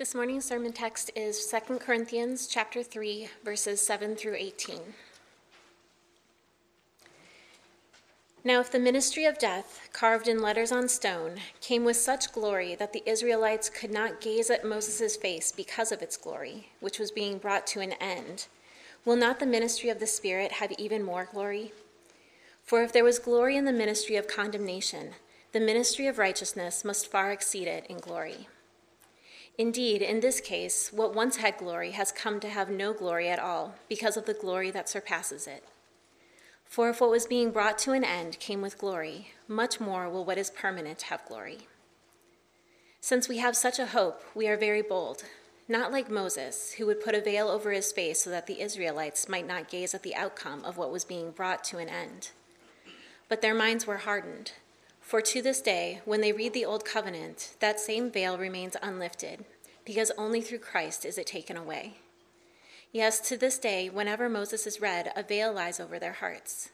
This morning's sermon text is 2 Corinthians chapter 3 verses 7 through 18. Now if the ministry of death, carved in letters on stone, came with such glory that the Israelites could not gaze at Moses' face because of its glory, which was being brought to an end, will not the ministry of the Spirit have even more glory? For if there was glory in the ministry of condemnation, the ministry of righteousness must far exceed it in glory. Indeed, in this case, what once had glory has come to have no glory at all because of the glory that surpasses it. For if what was being brought to an end came with glory, much more will what is permanent have glory. Since we have such a hope, we are very bold, not like Moses, who would put a veil over his face so that the Israelites might not gaze at the outcome of what was being brought to an end. But their minds were hardened. For to this day, when they read the Old Covenant, that same veil remains unlifted, because only through Christ is it taken away. Yes, to this day, whenever Moses is read, a veil lies over their hearts.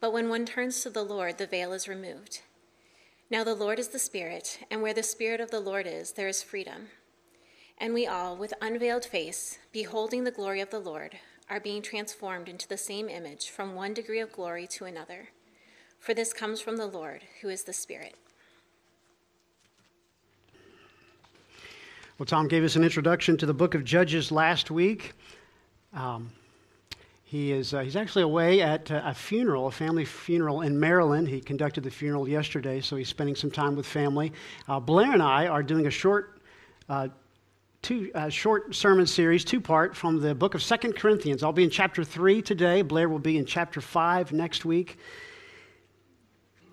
But when one turns to the Lord, the veil is removed. Now the Lord is the Spirit, and where the Spirit of the Lord is, there is freedom. And we all, with unveiled face, beholding the glory of the Lord, are being transformed into the same image from one degree of glory to another for this comes from the Lord, who is the Spirit. Well, Tom gave us an introduction to the book of Judges last week. Um, he is, uh, he's actually away at uh, a funeral, a family funeral in Maryland. He conducted the funeral yesterday, so he's spending some time with family. Uh, Blair and I are doing a short, uh, two, uh, short sermon series, two part, from the book of Second Corinthians. I'll be in chapter 3 today. Blair will be in chapter 5 next week.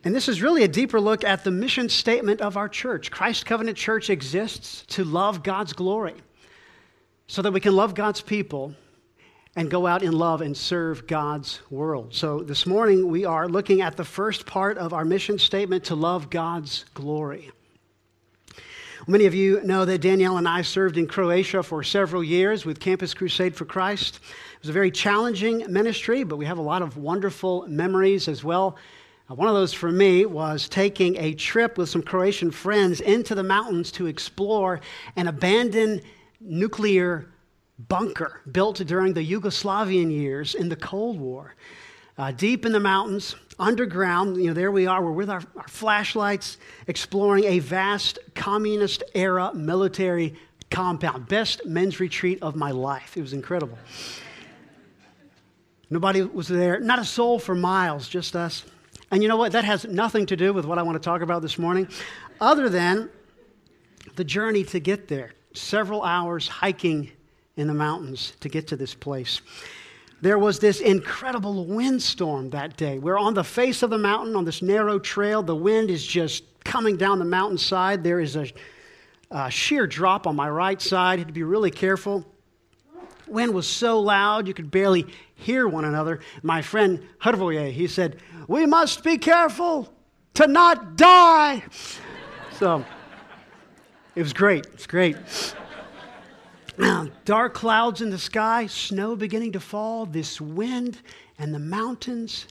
And this is really a deeper look at the mission statement of our church. Christ Covenant Church exists to love God's glory so that we can love God's people and go out in love and serve God's world. So this morning we are looking at the first part of our mission statement to love God's glory. Many of you know that Danielle and I served in Croatia for several years with Campus Crusade for Christ. It was a very challenging ministry, but we have a lot of wonderful memories as well one of those for me was taking a trip with some Croatian friends into the mountains to explore an abandoned nuclear bunker built during the Yugoslavian years in the Cold War. Uh, deep in the mountains, underground, you know, there we are, we're with our, our flashlights exploring a vast communist era military compound. Best men's retreat of my life. It was incredible. Nobody was there, not a soul for miles, just us. And you know what? That has nothing to do with what I want to talk about this morning, other than the journey to get there. Several hours hiking in the mountains to get to this place. There was this incredible windstorm that day. We're on the face of the mountain on this narrow trail. The wind is just coming down the mountainside. There is a, a sheer drop on my right side. You had to be really careful. Wind was so loud you could barely hear one another. My friend Hrvoje, he said, We must be careful to not die. so it was great. It's great. Dark clouds in the sky, snow beginning to fall, this wind and the mountains.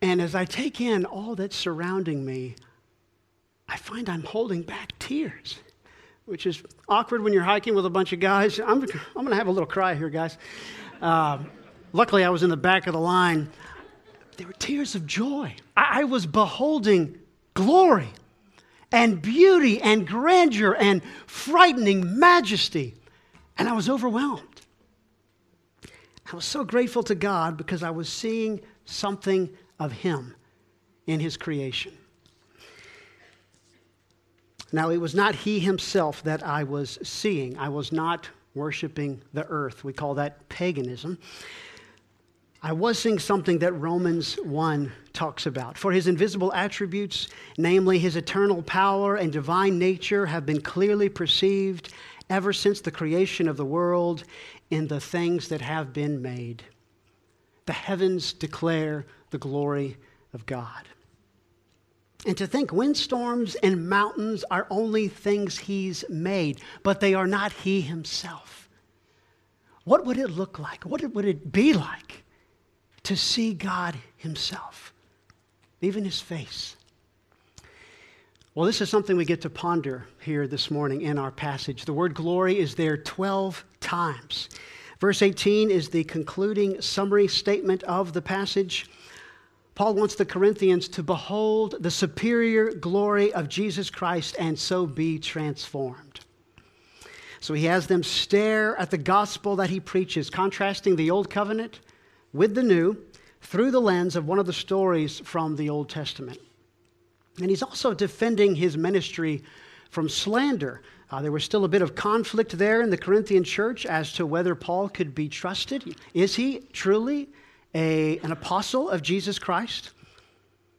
And as I take in all that's surrounding me, I find I'm holding back tears which is awkward when you're hiking with a bunch of guys. I'm, I'm going to have a little cry here, guys. Uh, luckily, I was in the back of the line. There were tears of joy. I, I was beholding glory and beauty and grandeur and frightening majesty, and I was overwhelmed. I was so grateful to God because I was seeing something of Him in His creation. Now, it was not he himself that I was seeing. I was not worshiping the earth. We call that paganism. I was seeing something that Romans 1 talks about. For his invisible attributes, namely his eternal power and divine nature, have been clearly perceived ever since the creation of the world in the things that have been made. The heavens declare the glory of God. And to think windstorms and mountains are only things he's made, but they are not he himself. What would it look like? What would it be like to see God himself, even his face? Well, this is something we get to ponder here this morning in our passage. The word glory is there 12 times. Verse 18 is the concluding summary statement of the passage. Paul wants the Corinthians to behold the superior glory of Jesus Christ and so be transformed. So he has them stare at the gospel that he preaches, contrasting the old covenant with the new through the lens of one of the stories from the Old Testament. And he's also defending his ministry from slander. Uh, there was still a bit of conflict there in the Corinthian church as to whether Paul could be trusted. Is he truly a, an apostle of Jesus Christ?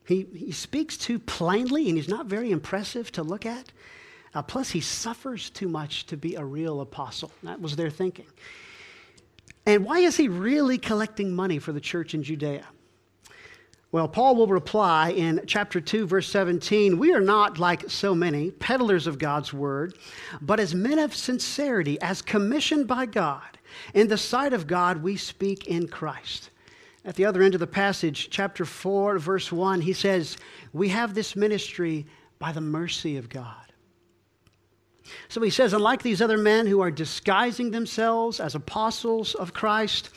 He, he speaks too plainly and he's not very impressive to look at. Uh, plus, he suffers too much to be a real apostle. That was their thinking. And why is he really collecting money for the church in Judea? Well, Paul will reply in chapter 2, verse 17 We are not like so many peddlers of God's word, but as men of sincerity, as commissioned by God. In the sight of God, we speak in Christ. At the other end of the passage, chapter 4, verse 1, he says, We have this ministry by the mercy of God. So he says, unlike these other men who are disguising themselves as apostles of Christ,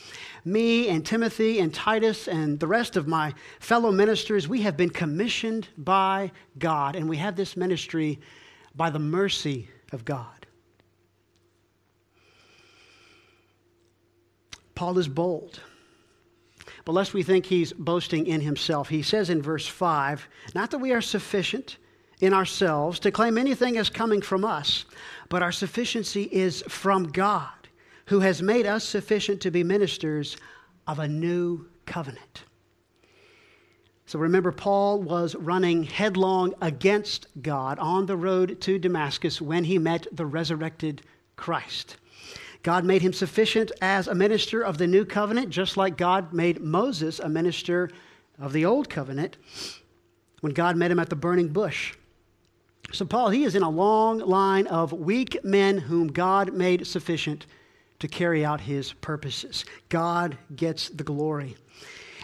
me and Timothy and Titus and the rest of my fellow ministers, we have been commissioned by God, and we have this ministry by the mercy of God. Paul is bold. But lest we think he's boasting in himself, he says in verse 5 Not that we are sufficient in ourselves to claim anything as coming from us, but our sufficiency is from God who has made us sufficient to be ministers of a new covenant. So remember, Paul was running headlong against God on the road to Damascus when he met the resurrected Christ. God made him sufficient as a minister of the new covenant, just like God made Moses a minister of the old covenant when God met him at the burning bush. So, Paul, he is in a long line of weak men whom God made sufficient to carry out his purposes. God gets the glory.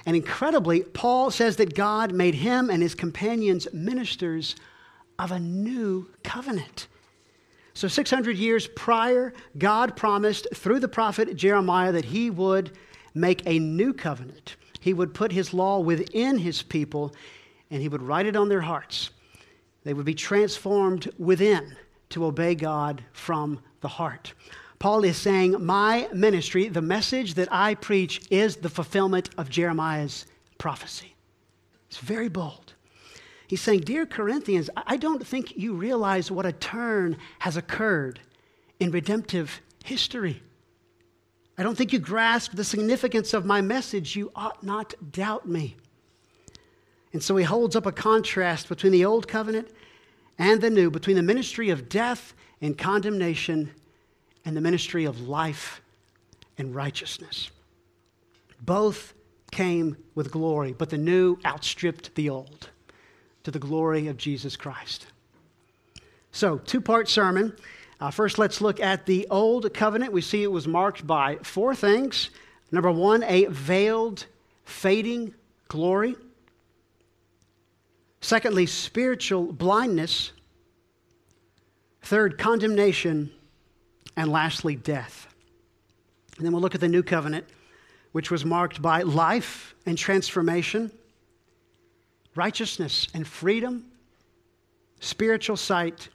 And incredibly, Paul says that God made him and his companions ministers of a new covenant. So, 600 years prior, God promised through the prophet Jeremiah that he would make a new covenant. He would put his law within his people and he would write it on their hearts. They would be transformed within to obey God from the heart. Paul is saying, My ministry, the message that I preach, is the fulfillment of Jeremiah's prophecy. It's very bold. He's saying, Dear Corinthians, I don't think you realize what a turn has occurred in redemptive history. I don't think you grasp the significance of my message. You ought not doubt me. And so he holds up a contrast between the old covenant and the new, between the ministry of death and condemnation and the ministry of life and righteousness. Both came with glory, but the new outstripped the old to the glory of Jesus Christ. So, two part sermon. Uh, first, let's look at the Old Covenant. We see it was marked by four things. Number one, a veiled, fading glory. Secondly, spiritual blindness. Third, condemnation. And lastly, death. And then we'll look at the new covenant, which was marked by life and transformation, righteousness and freedom, spiritual sight,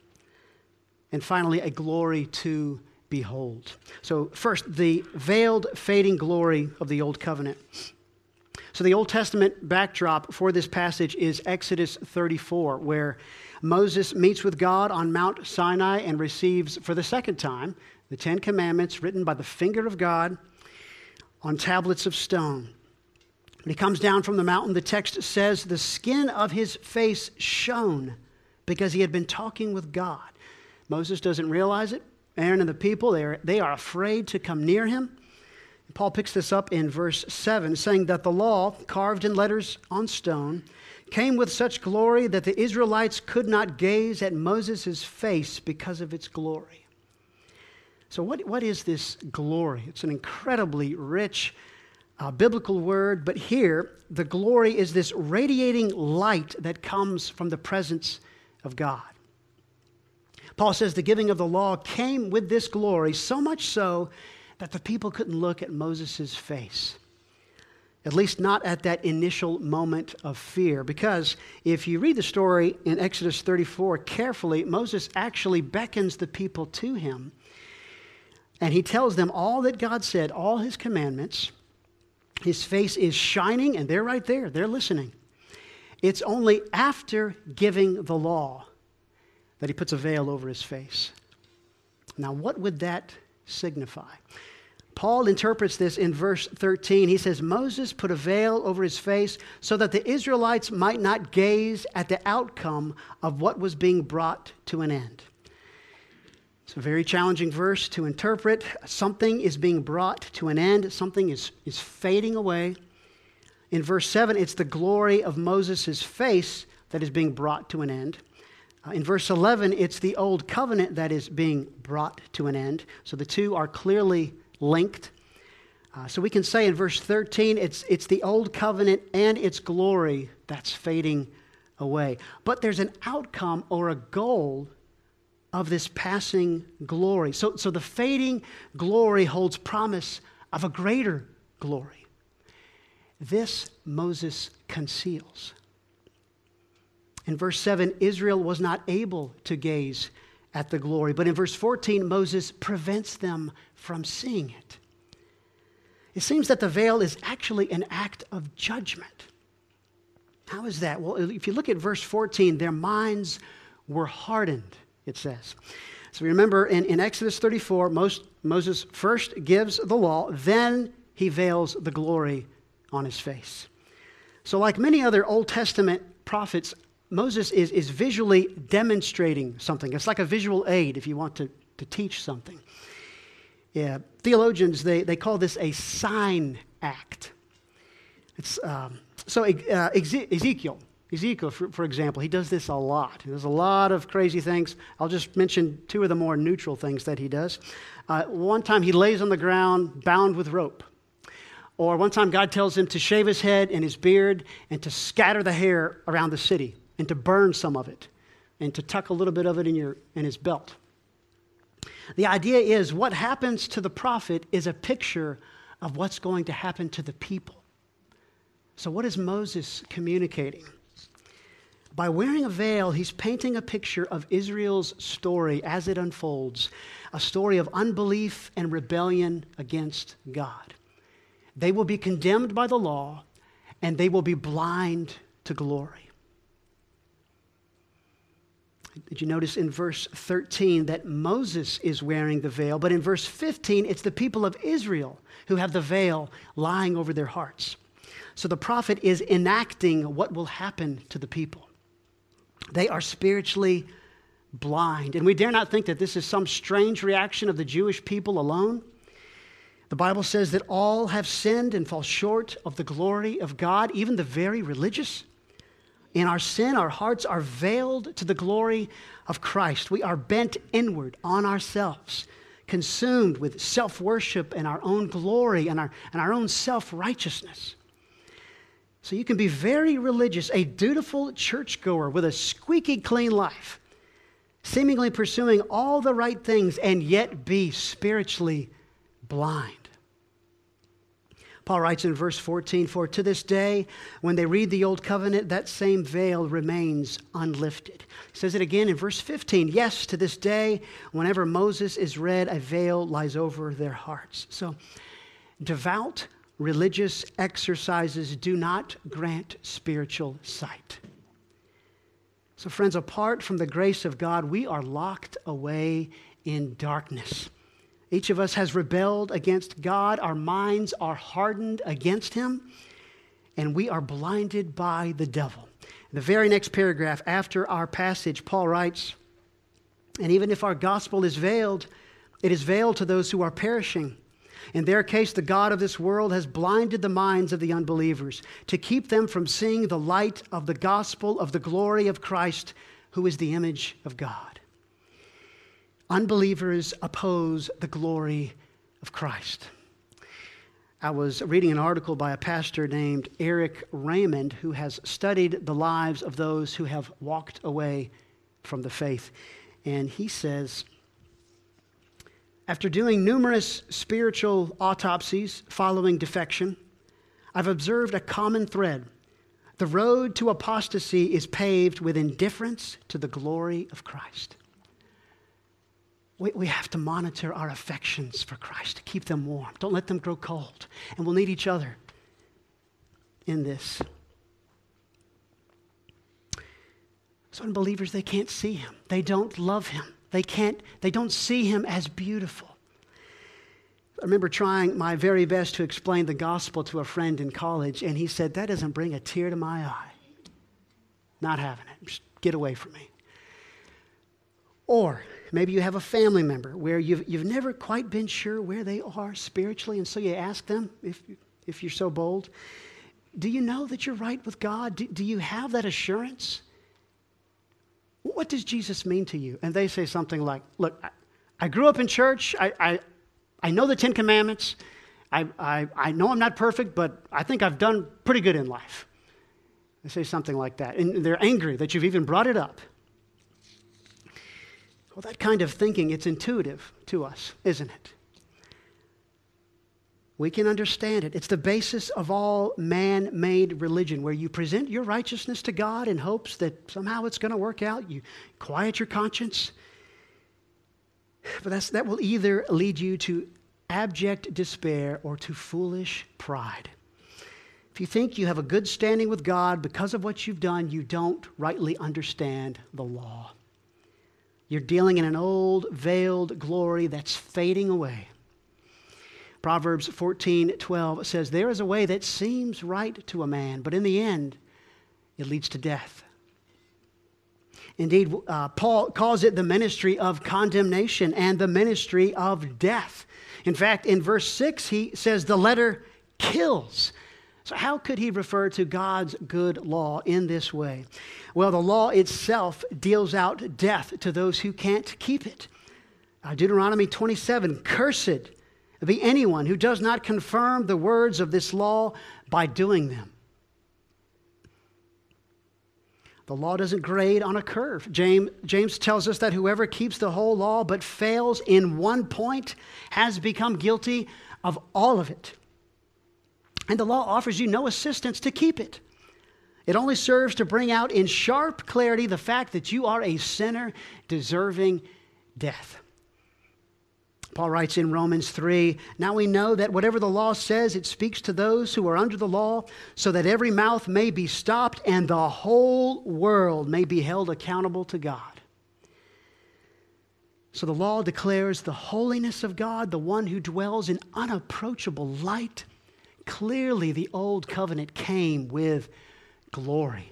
and finally, a glory to behold. So, first, the veiled, fading glory of the Old Covenant. So, the Old Testament backdrop for this passage is Exodus 34, where Moses meets with God on Mount Sinai and receives for the second time the Ten Commandments written by the finger of God on tablets of stone. When he comes down from the mountain, the text says the skin of his face shone because he had been talking with God. Moses doesn't realize it. Aaron and the people, they are, they are afraid to come near him. Paul picks this up in verse 7, saying that the law, carved in letters on stone, came with such glory that the Israelites could not gaze at Moses' face because of its glory. So, what, what is this glory? It's an incredibly rich uh, biblical word, but here the glory is this radiating light that comes from the presence of God. Paul says the giving of the law came with this glory, so much so that the people couldn't look at Moses' face. At least not at that initial moment of fear. Because if you read the story in Exodus 34 carefully, Moses actually beckons the people to him. And he tells them all that God said, all his commandments. His face is shining, and they're right there, they're listening. It's only after giving the law that he puts a veil over his face. Now, what would that signify? Paul interprets this in verse 13. He says, Moses put a veil over his face so that the Israelites might not gaze at the outcome of what was being brought to an end. It's a very challenging verse to interpret. Something is being brought to an end, something is, is fading away. In verse 7, it's the glory of Moses' face that is being brought to an end. Uh, in verse 11, it's the old covenant that is being brought to an end. So the two are clearly linked. Uh, so we can say in verse 13, it's, it's the old covenant and its glory that's fading away. But there's an outcome or a goal of this passing glory. So, so the fading glory holds promise of a greater glory. This Moses conceals. In verse 7, Israel was not able to gaze at the glory. But in verse 14, Moses prevents them from seeing it. It seems that the veil is actually an act of judgment. How is that? Well, if you look at verse 14, their minds were hardened, it says. So remember in, in Exodus 34, most, Moses first gives the law, then he veils the glory on his face. So, like many other Old Testament prophets, Moses is, is visually demonstrating something. It's like a visual aid if you want to, to teach something. Yeah, theologians, they, they call this a sign act. It's, um, so uh, Ezekiel, Ezekiel, for, for, example, he does this a lot. He does a lot of crazy things. I'll just mention two of the more neutral things that he does. Uh, one time he lays on the ground bound with rope. Or one time God tells him to shave his head and his beard and to scatter the hair around the city and to burn some of it and to tuck a little bit of it in, your, in his belt. The idea is what happens to the prophet is a picture of what's going to happen to the people. So, what is Moses communicating? By wearing a veil, he's painting a picture of Israel's story as it unfolds a story of unbelief and rebellion against God. They will be condemned by the law, and they will be blind to glory. Did you notice in verse 13 that Moses is wearing the veil? But in verse 15, it's the people of Israel who have the veil lying over their hearts. So the prophet is enacting what will happen to the people. They are spiritually blind. And we dare not think that this is some strange reaction of the Jewish people alone. The Bible says that all have sinned and fall short of the glory of God, even the very religious. In our sin, our hearts are veiled to the glory of Christ. We are bent inward on ourselves, consumed with self worship and our own glory and our, and our own self righteousness. So you can be very religious, a dutiful churchgoer with a squeaky clean life, seemingly pursuing all the right things, and yet be spiritually blind. Paul writes in verse 14 For to this day, when they read the Old Covenant, that same veil remains unlifted. He says it again in verse 15 Yes, to this day, whenever Moses is read, a veil lies over their hearts. So, devout religious exercises do not grant spiritual sight. So, friends, apart from the grace of God, we are locked away in darkness. Each of us has rebelled against God. Our minds are hardened against Him, and we are blinded by the devil. The very next paragraph, after our passage, Paul writes, And even if our gospel is veiled, it is veiled to those who are perishing. In their case, the God of this world has blinded the minds of the unbelievers to keep them from seeing the light of the gospel of the glory of Christ, who is the image of God. Unbelievers oppose the glory of Christ. I was reading an article by a pastor named Erik Raymond who has studied the lives of those who have walked away from the faith. And he says, after doing numerous spiritual autopsies following defection, I've observed a common thread. The road to apostasy is paved with indifference to the glory of Christ. We, we have to monitor our affections for Christ to keep them warm. Don't let them grow cold. And we'll need each other in this. So unbelievers, they can't see him. They don't love him. They can't, they don't see him as beautiful. I remember trying my very best to explain the gospel to a friend in college, and he said, That doesn't bring a tear to my eye. Not having it. Just get away from me. Or maybe you have a family member where you've, you've never quite been sure where they are spiritually, and so you ask them, if, if you're so bold, Do you know that you're right with God? Do, do you have that assurance? What does Jesus mean to you? And they say something like, Look, I, grew up in church. I, I, I know the Ten Commandments. I, I, I know I'm not perfect, but I think I've done pretty good in life. They say something like that. And they're angry that you've even brought it up. Well, that kind of thinking, it's intuitive to us, isn't it? We can understand it. It's the basis of all man made religion, where you present your righteousness to God in hopes that somehow it's going to work out. You quiet your conscience. But that's, that will either lead you to abject despair or to foolish pride. If you think you have a good standing with God because of what you've done, you don't rightly understand the law. You're dealing in an old, veiled glory that's fading away. Proverbs 14 12 says, There is a way that seems right to a man, but in the end, it leads to death. Indeed, uh, Paul calls it the ministry of condemnation and the ministry of death. In fact, in verse 6, he says the letter kills. So, how could he refer to God's good law in this way? Well, the law itself deals out death to those who can't keep it. Uh, Deuteronomy 27 Cursed be anyone who does not confirm the words of this law by doing them. The law doesn't grade on a curve. James, James tells us that whoever keeps the whole law but fails in one point has become guilty of all of it. And the law offers you no assistance to keep it. It only serves to bring out in sharp clarity the fact that you are a sinner deserving death. Paul writes in Romans 3 Now we know that whatever the law says, it speaks to those who are under the law, so that every mouth may be stopped and the whole world may be held accountable to God. So the law declares the holiness of God, the one who dwells in unapproachable light. Clearly, the old covenant came with glory.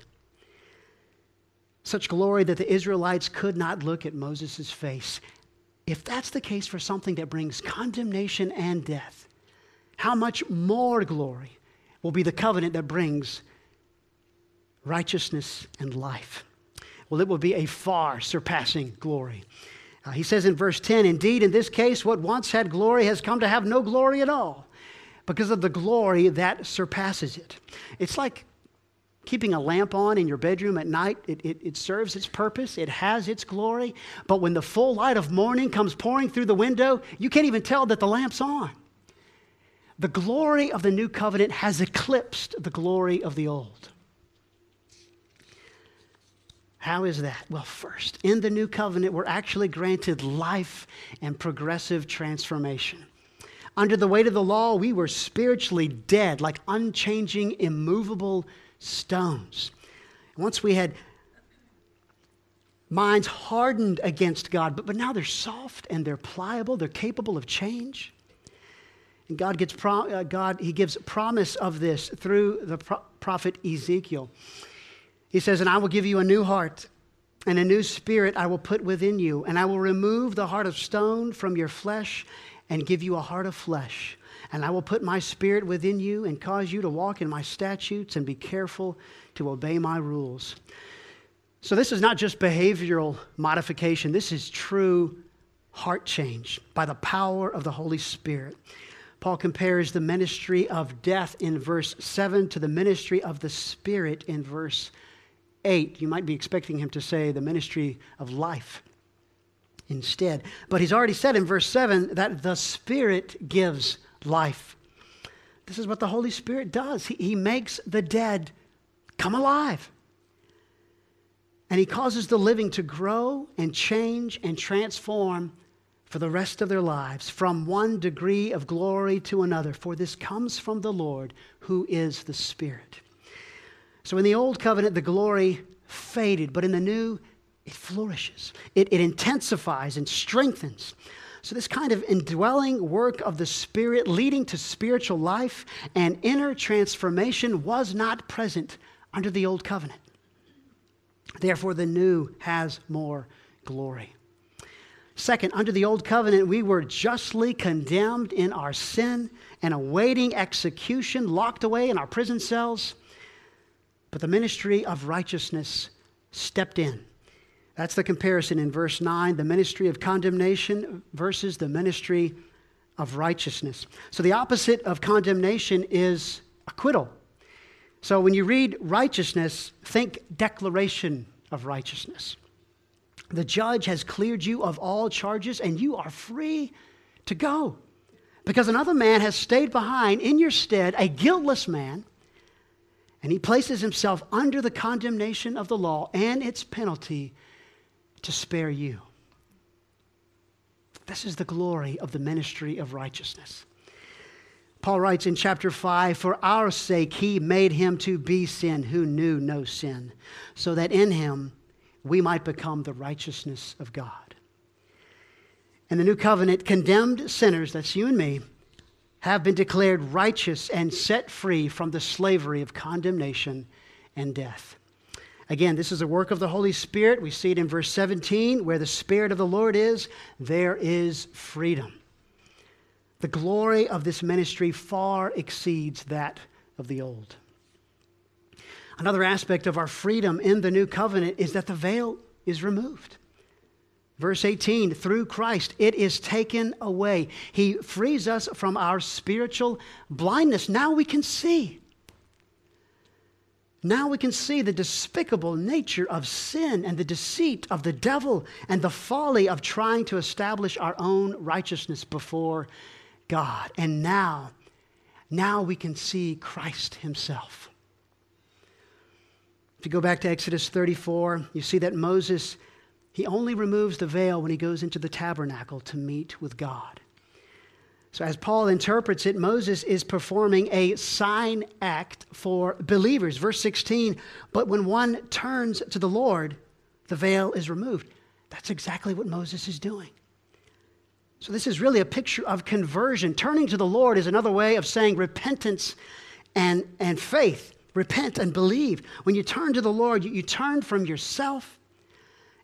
Such glory that the Israelites could not look at Moses' face. If that's the case for something that brings condemnation and death, how much more glory will be the covenant that brings righteousness and life? Well, it will be a far surpassing glory. Uh, he says in verse 10 Indeed, in this case, what once had glory has come to have no glory at all because of the glory that surpasses it. It's like keeping a lamp on in your bedroom at night, it, it, it, serves its purpose, it has its glory. But when the full light of morning comes pouring through the window, you can't even tell that the lamp's on. The glory of the new covenant has eclipsed the glory of the old. How is that? Well, first, in the new covenant, we're actually granted life and progressive transformation. Under the weight of the law, we were spiritually dead, like unchanging, immovable stones. Once we had minds hardened against God, but, but now they're soft and they're pliable, they're capable of change. And God, gets pro- uh, God he gives promise of this through the pro- prophet Ezekiel. He says, And I will give you a new heart, and a new spirit I will put within you, and I will remove the heart of stone from your flesh and give you a heart of flesh. And I will put my spirit within you and cause you to walk in my statutes and be careful to obey my rules. So, this is not just behavioral modification, this is true heart change by the power of the Holy Spirit. Paul compares the ministry of death in verse 7 to the ministry of the Spirit in verse 8. You might be expecting him to say the ministry of life. instead. But he's already said in verse 7 that the Spirit gives life. This is what the Holy Spirit does. He, he makes the dead come alive. And he causes the living to grow and change and transform for the rest of their lives from one degree of glory to another. For this comes from the Lord who is the Spirit. So in the old covenant, the glory faded, but in the new, it flourishes. It, it intensifies and strengthens. So, this kind of indwelling work of the Spirit leading to spiritual life and inner transformation was not present under the old covenant. Therefore, the new has more glory. Second, under the old covenant, we were justly condemned in our sin and awaiting execution, locked away in our prison cells. But the ministry of righteousness stepped in. That's the comparison in verse 9 the ministry of condemnation versus the ministry of righteousness. So the opposite of condemnation is acquittal. So when you read righteousness, think declaration of righteousness. The judge has cleared you of all charges and you are free to go. Because another man has stayed behind in your stead, a guiltless man, and he places himself under the condemnation of the law and its penalty to spare you. This is the glory of the ministry of righteousness. Paul writes in chapter 5 For our sake he made him to be sin who knew no sin, so that in him we might become the righteousness of God. And the new covenant, condemned sinners, that's you and me, have been declared righteous and set free from the slavery of condemnation and death. Again, this is a work of the Holy Spirit. We see it in verse 17 where the Spirit of the Lord is, there is freedom. The glory of this ministry far exceeds that of the old. Another aspect of our freedom in the new covenant is that the veil is removed. Verse 18, through Christ, it is taken away. He frees us from our spiritual blindness. Now we can see. Now we can see the despicable nature of sin and the deceit of the devil and the folly of trying to establish our own righteousness before God. And now, now we can see Christ Himself. If you go back to Exodus 34, you see that Moses, he only removes the veil when he goes into the tabernacle to meet with God. So, as Paul interprets it, Moses is performing a sign act for believers. Verse 16, but when one turns to the Lord, the veil is removed. That's exactly what Moses is doing. So, this is really a picture of conversion. Turning to the Lord is another way of saying repentance and, and faith. Repent and believe. When you turn to the Lord, you, you turn from yourself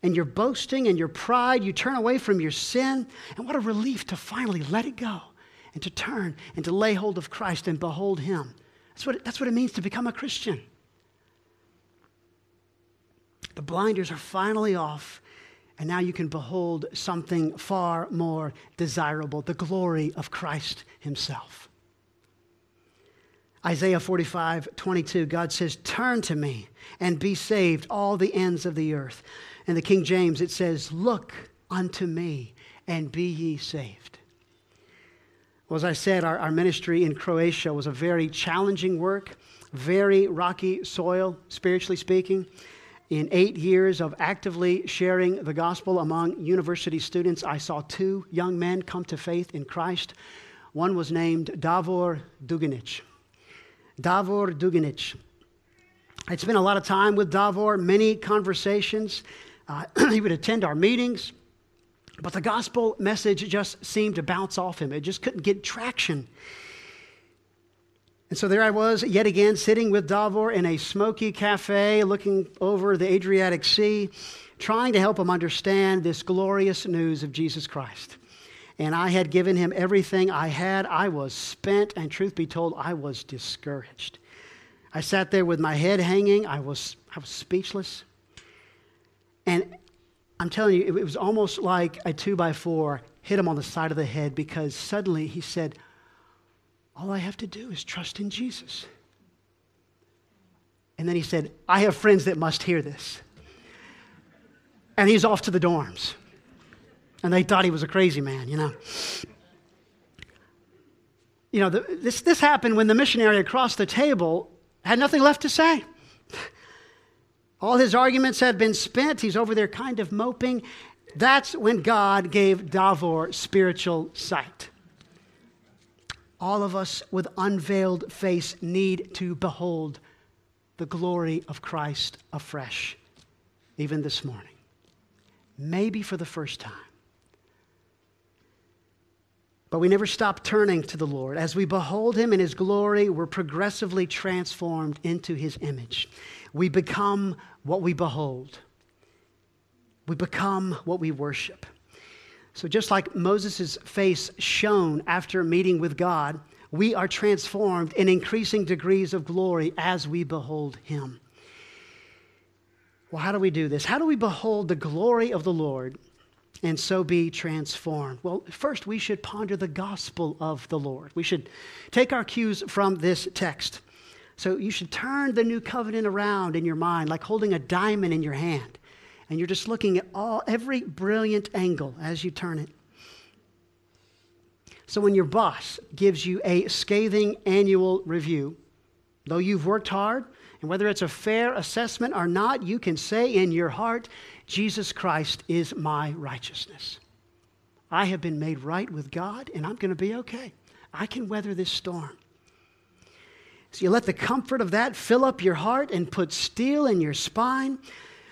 and your boasting and your pride. You turn away from your sin. And what a relief to finally let it go and to turn and to lay hold of Christ and behold Him. That's what, it, that's what it means to become a Christian. The blinders are finally off, and now you can behold something far more desirable the glory of Christ Himself. Isaiah 45, 22, God says, Turn to me and be saved, all the ends of the earth. In the King James, it says, Look unto me and be ye saved. Well, as I said, our, our ministry in Croatia was a very challenging work, very rocky soil, spiritually speaking. In eight years of actively sharing the gospel among university students, I saw two young men come to faith in Christ. One was named Davor Duginic. Davor Duginic. I'd spent a lot of time with Davor, many conversations. Uh, he would attend our meetings, but the gospel message just seemed to bounce off him. It just couldn't get traction. And so there I was, yet again, sitting with Davor in a smoky cafe, looking over the Adriatic Sea, trying to help him understand this glorious news of Jesus Christ and I had given him everything I had. I was spent, and truth be told, I was discouraged. I sat there with my head hanging. I was, I was speechless. And I'm telling you, it was almost like a two by four hit him on the side of the head because suddenly he said, All I have to do is trust in Jesus. And then he said, I have friends that must hear this. And he's off to the dorms. And they thought he was a crazy man, you know. You know, the, this, this happened when the missionary across the table had nothing left to say. All his arguments had been spent. He's over there kind of moping. That's when God gave Davor spiritual sight. All of us with unveiled face need to behold the glory of Christ afresh, even this morning. Maybe for the first time. But we never stop turning to the Lord. As we behold him in his glory, we're progressively transformed into his image. We become what we behold, we become what we worship. So, just like Moses' face shone after meeting with God, we are transformed in increasing degrees of glory as we behold him. Well, how do we do this? How do we behold the glory of the Lord and so be transformed? Well, first, we should ponder the gospel of the Lord. We should take our cues from this text. So, you should turn the new covenant around in your mind like holding a diamond in your hand and you're just looking at all every brilliant angle as you turn it. So when your boss gives you a scathing annual review, though you've worked hard, and whether it's a fair assessment or not, you can say in your heart, Jesus Christ is my righteousness. I have been made right with God, and I'm going to be okay. I can weather this storm. So you let the comfort of that fill up your heart and put steel in your spine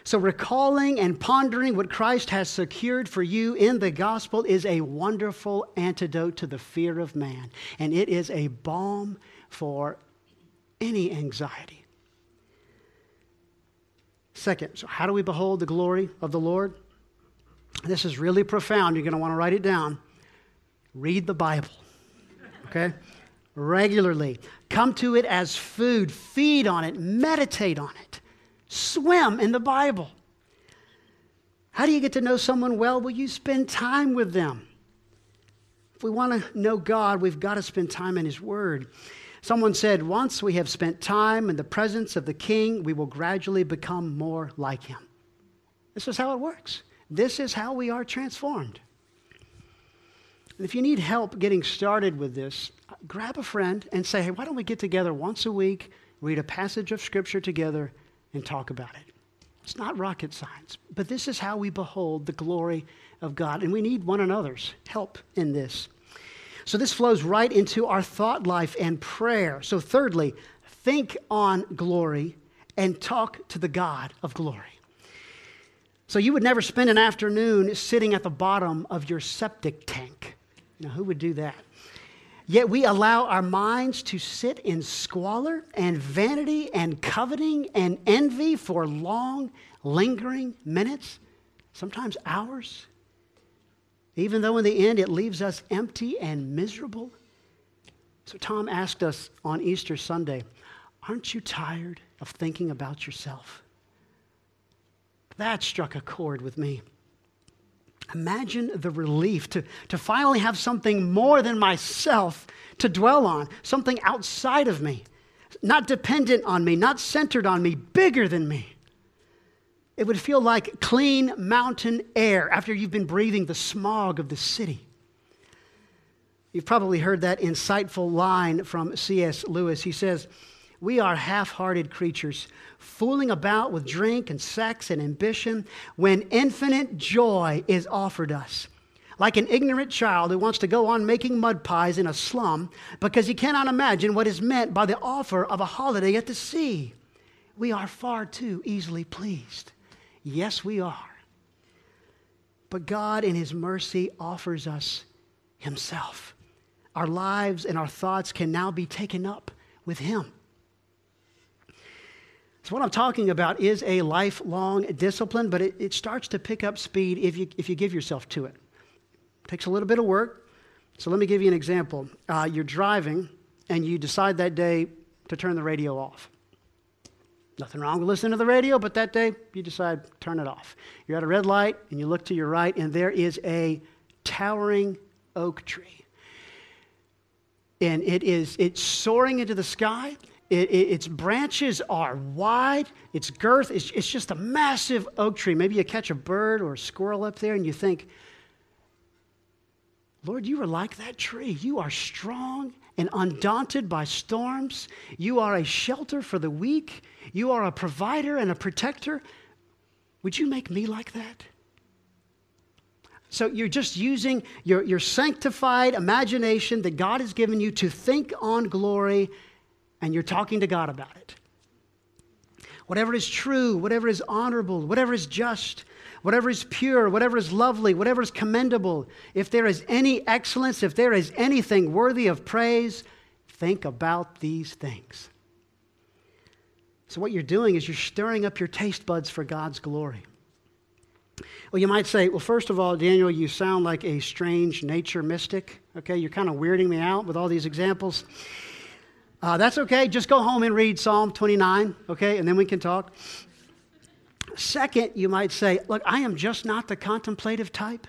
so, recalling and pondering what Christ has secured for you in the gospel is a wonderful antidote to the fear of man, and it is a balm for any anxiety. Second, so how do we behold the glory of the Lord? This is really profound. You're going to want to write it down. Read the Bible, okay? Regularly. Come to it as food, feed on it, meditate on it swim in the Bible. How do you get to know someone well? Well, you spend time with them. If we want to know God, we've got to spend time in His Word. Someone said, Once we have spent time in the presence of the King, we will gradually become more like Him. This is how it works. This is how we are transformed. If you need help getting started with this, grab a friend and say, Hey, why don't we get together once a week, read a passage of Scripture together, and talk about it. It's not rocket science, but this is how we behold the glory of God, and we need one another's help in this. So, this flows right into our thought life and prayer. So, thirdly, think on glory and talk to the God of glory. So, you would never spend an afternoon sitting at the bottom of your septic tank. Now, who would do that? Yet we allow our minds to sit in squalor and vanity and coveting and envy for long, lingering minutes, sometimes hours, even though in the end it leaves us empty and miserable. So, Tom asked us on Easter Sunday, Aren't you tired of thinking about yourself? That struck a chord with me. Imagine the relief to, to finally have something more than myself to dwell on, something outside of me, not dependent on me, not centered on me, bigger than me. It would feel like clean mountain air after you've been breathing the smog of the city. You've probably heard that insightful line from C.S. Lewis. He says, We are half hearted creatures fooling about with drink and sex and ambition when infinite joy is offered us. Like an ignorant child who wants to go on making mud pies in a slum because he cannot imagine what is meant by the offer of a holiday at the sea. We are far too easily pleased. Yes, we are. But God, in His mercy, offers us Himself. Our lives and our thoughts can now be taken up with Him. So, what I'm talking about is a lifelong discipline, but it, it starts to pick up speed if you, if you give yourself to it. it. Takes a little bit of work. So, let me give you an example. Uh, you're driving, and you decide that day to turn the radio off. Nothing wrong with listening to the radio, but that day you decide turn it off. You're at a red light, and you look to your right, and there is a towering oak tree. And it is it's soaring into the sky it, it, its branches are wide, its girth, it's, it's just a massive oak tree. Maybe you catch a bird or a squirrel up there and you think, Lord, you are like that tree. You are strong and undaunted by storms. You are a shelter for the weak. You are a provider and a protector. Would you make me like that? So you're just using your, your sanctified imagination that God has given you to think on glory, and you're talking to God about it. Whatever is true, whatever is honorable, whatever is just, whatever is pure, whatever is lovely, whatever is commendable, if there is any excellence, if there is anything worthy of praise, think about these things. So, what you're doing is you're stirring up your taste buds for God's glory. Well, you might say, well, first of all, Daniel, you sound like a strange nature mystic. Okay, you're kind of weirding me out with all these examples. Uh, that's okay. Just go home and read Psalm 29, okay, and then we can talk. Second, you might say, Look, I am just not the contemplative type.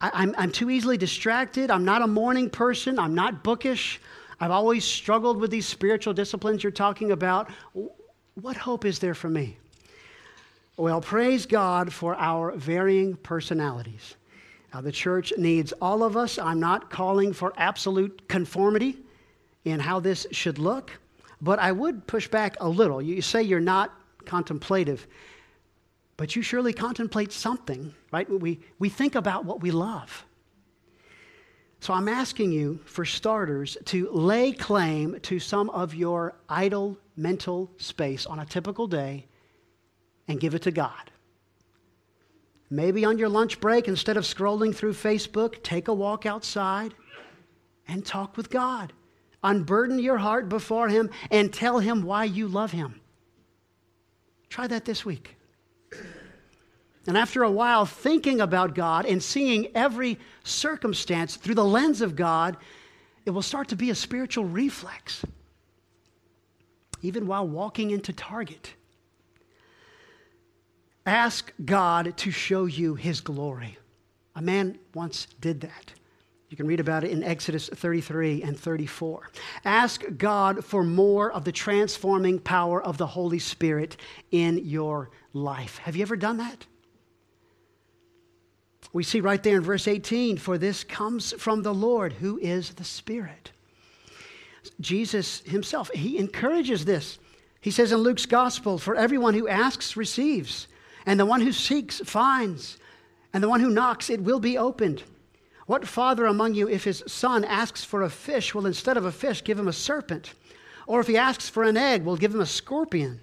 I, am I'm too easily distracted. I'm not a morning person. I'm not bookish. I've always struggled with these spiritual disciplines you're talking about. What hope is there for me? Well, praise God for our varying personalities. Now, the church needs all of us. I'm not calling for absolute conformity in how this should look, but I would push back a little. You say you're not contemplative, but you surely contemplate something, right? We, we think about what we love. So I'm asking you, for starters, to lay claim to some of your idle mental space on a typical day and give it to God. Maybe on your lunch break, instead of scrolling through Facebook, take a walk outside and talk with God. Unburden your heart before Him and tell Him why you love Him. Try that this week. And after a while, thinking about God and seeing every circumstance through the lens of God, it will start to be a spiritual reflex. Even while walking into Target, ask God to show you his glory. A man once did that. You can read about it in Exodus 33 and 34. Ask God for more of the transforming power of the Holy Spirit in your life. Have you ever done that? We see right there in verse 18 for this comes from the Lord who is the Spirit. Jesus himself, he encourages this. He says in Luke's gospel, For everyone who asks receives, and the one who seeks finds, and the one who knocks it will be opened. What father among you, if his son asks for a fish, will instead of a fish give him a serpent? Or if he asks for an egg, will give him a scorpion?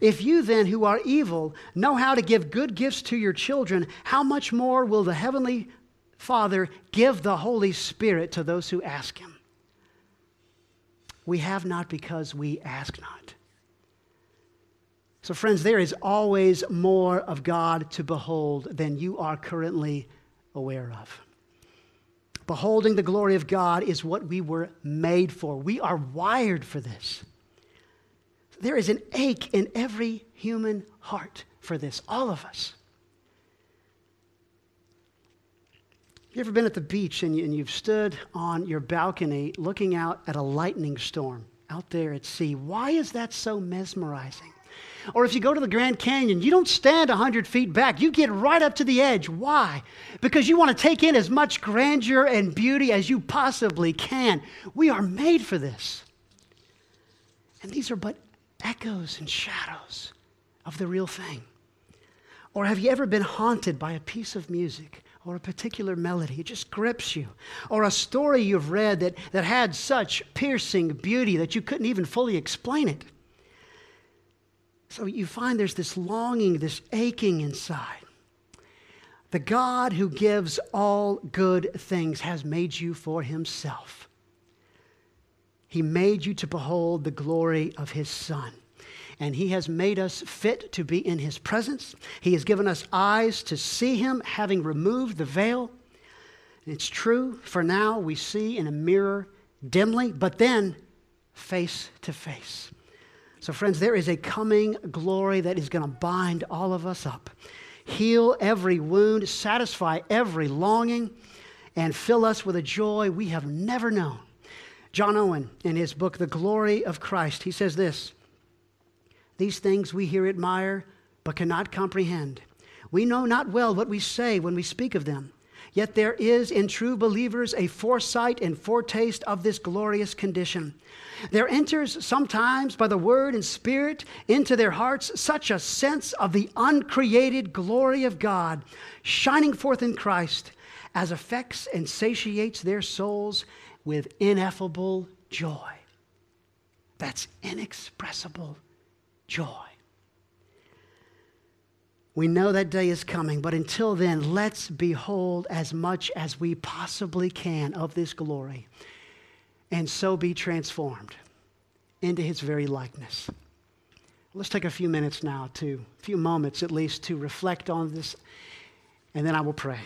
If you then, who are evil, know how to give good gifts to your children, how much more will the Heavenly Father give the Holy Spirit to those who ask him? We have not because we ask not. So, friends, there is always more of God to behold than you are currently aware of. Beholding the glory of God is what we were made for. We are wired for this. There is an ache in every human heart for this, all of us. You ever been at the beach and, you, have stood on your balcony looking out at a lightning storm out there at sea? Why is that so mesmerizing? Or if you go to the Grand Canyon, you don't stand 100 feet back. You get right up to the edge. Why? Because you want to take in as much grandeur and beauty as you possibly can. We are made for this. And these are but echoes and shadows of the real thing. Or have you ever been haunted by a piece of music or a particular melody? It just grips you. Or a story you've read that, that had such piercing beauty that you couldn't even fully explain it. So you find there's this longing, this aching inside. The God who gives all good things has made you for himself. He made you to behold the glory of his Son. And he has made us fit to be in his presence. He has given us eyes to see him, having removed the veil. It's true, for now we see in a mirror dimly, but then face to face. So, friends, there is a coming glory that is going to bind all of us up, heal every wound, satisfy every longing, and fill us with a joy we have never known. John Owen, in his book, The Glory of Christ, he says this These things we here admire, but cannot comprehend. We know not well what we say when we speak of them. Yet there is in true believers a foresight and foretaste of this glorious condition. There enters sometimes by the word and spirit into their hearts such a sense of the uncreated glory of God shining forth in Christ as affects and satiates their souls with ineffable joy. That's inexpressible joy. We know that day is coming, but until then, let's behold as much as we possibly can of this glory and so be transformed into his very likeness. Let's take a few minutes now to, a few moments at least, to reflect on this, and then I will pray.